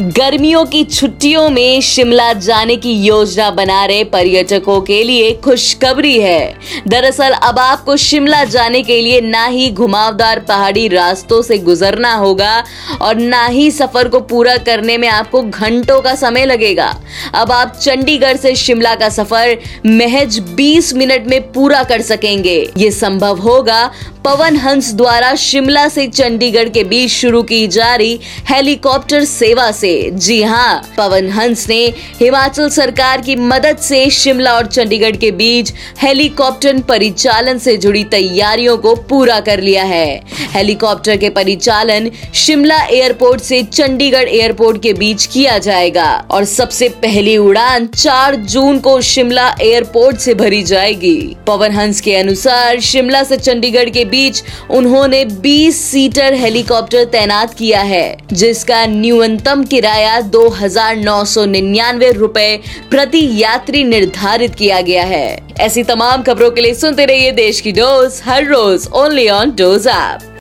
गर्मियों की छुट्टियों में शिमला जाने की योजना बना रहे पर्यटकों के लिए खुशखबरी है। दरअसल अब आपको शिमला जाने के लिए ना ही घुमावदार पहाड़ी रास्तों से गुजरना होगा और ना ही सफ़र को पूरा करने में आपको घंटों का समय लगेगा। अब आप चंडीगढ़ से शिमला का सफ़र महज 20 मिनट में पूरा कर सकेंगे। ये संभव होगा। पवन हंस द्वारा शिमला से चंडीगढ़ के बीच शुरू की जा रही हेलीकॉप्टर सेवा से। जी हाँ पवन हंस ने हिमाचल सरकार की मदद से शिमला और चंडीगढ़ के बीच हेलीकॉप्टर परिचालन से जुड़ी तैयारियों को पूरा कर लिया है। हेलीकॉप्टर के परिचालन शिमला एयरपोर्ट से चंडीगढ़ एयरपोर्ट के बीच किया जाएगा और सबसे पहली उड़ान 4 जून को शिमला एयरपोर्ट से भरी जाएगी। पवन हंस के अनुसार शिमला से चंडीगढ़ के बीच उन्होंने 20 सीटर हेलीकॉप्टर तैनात किया है, जिसका न्यूनतम किराया दो हज़ार नौ सौ निन्यानवे रूपए प्रति यात्री निर्धारित किया गया है। ऐसी तमाम खबरों के लिए सुनते रहिए देश की डोज, हर रोज ओनली ऑन डोज ऐप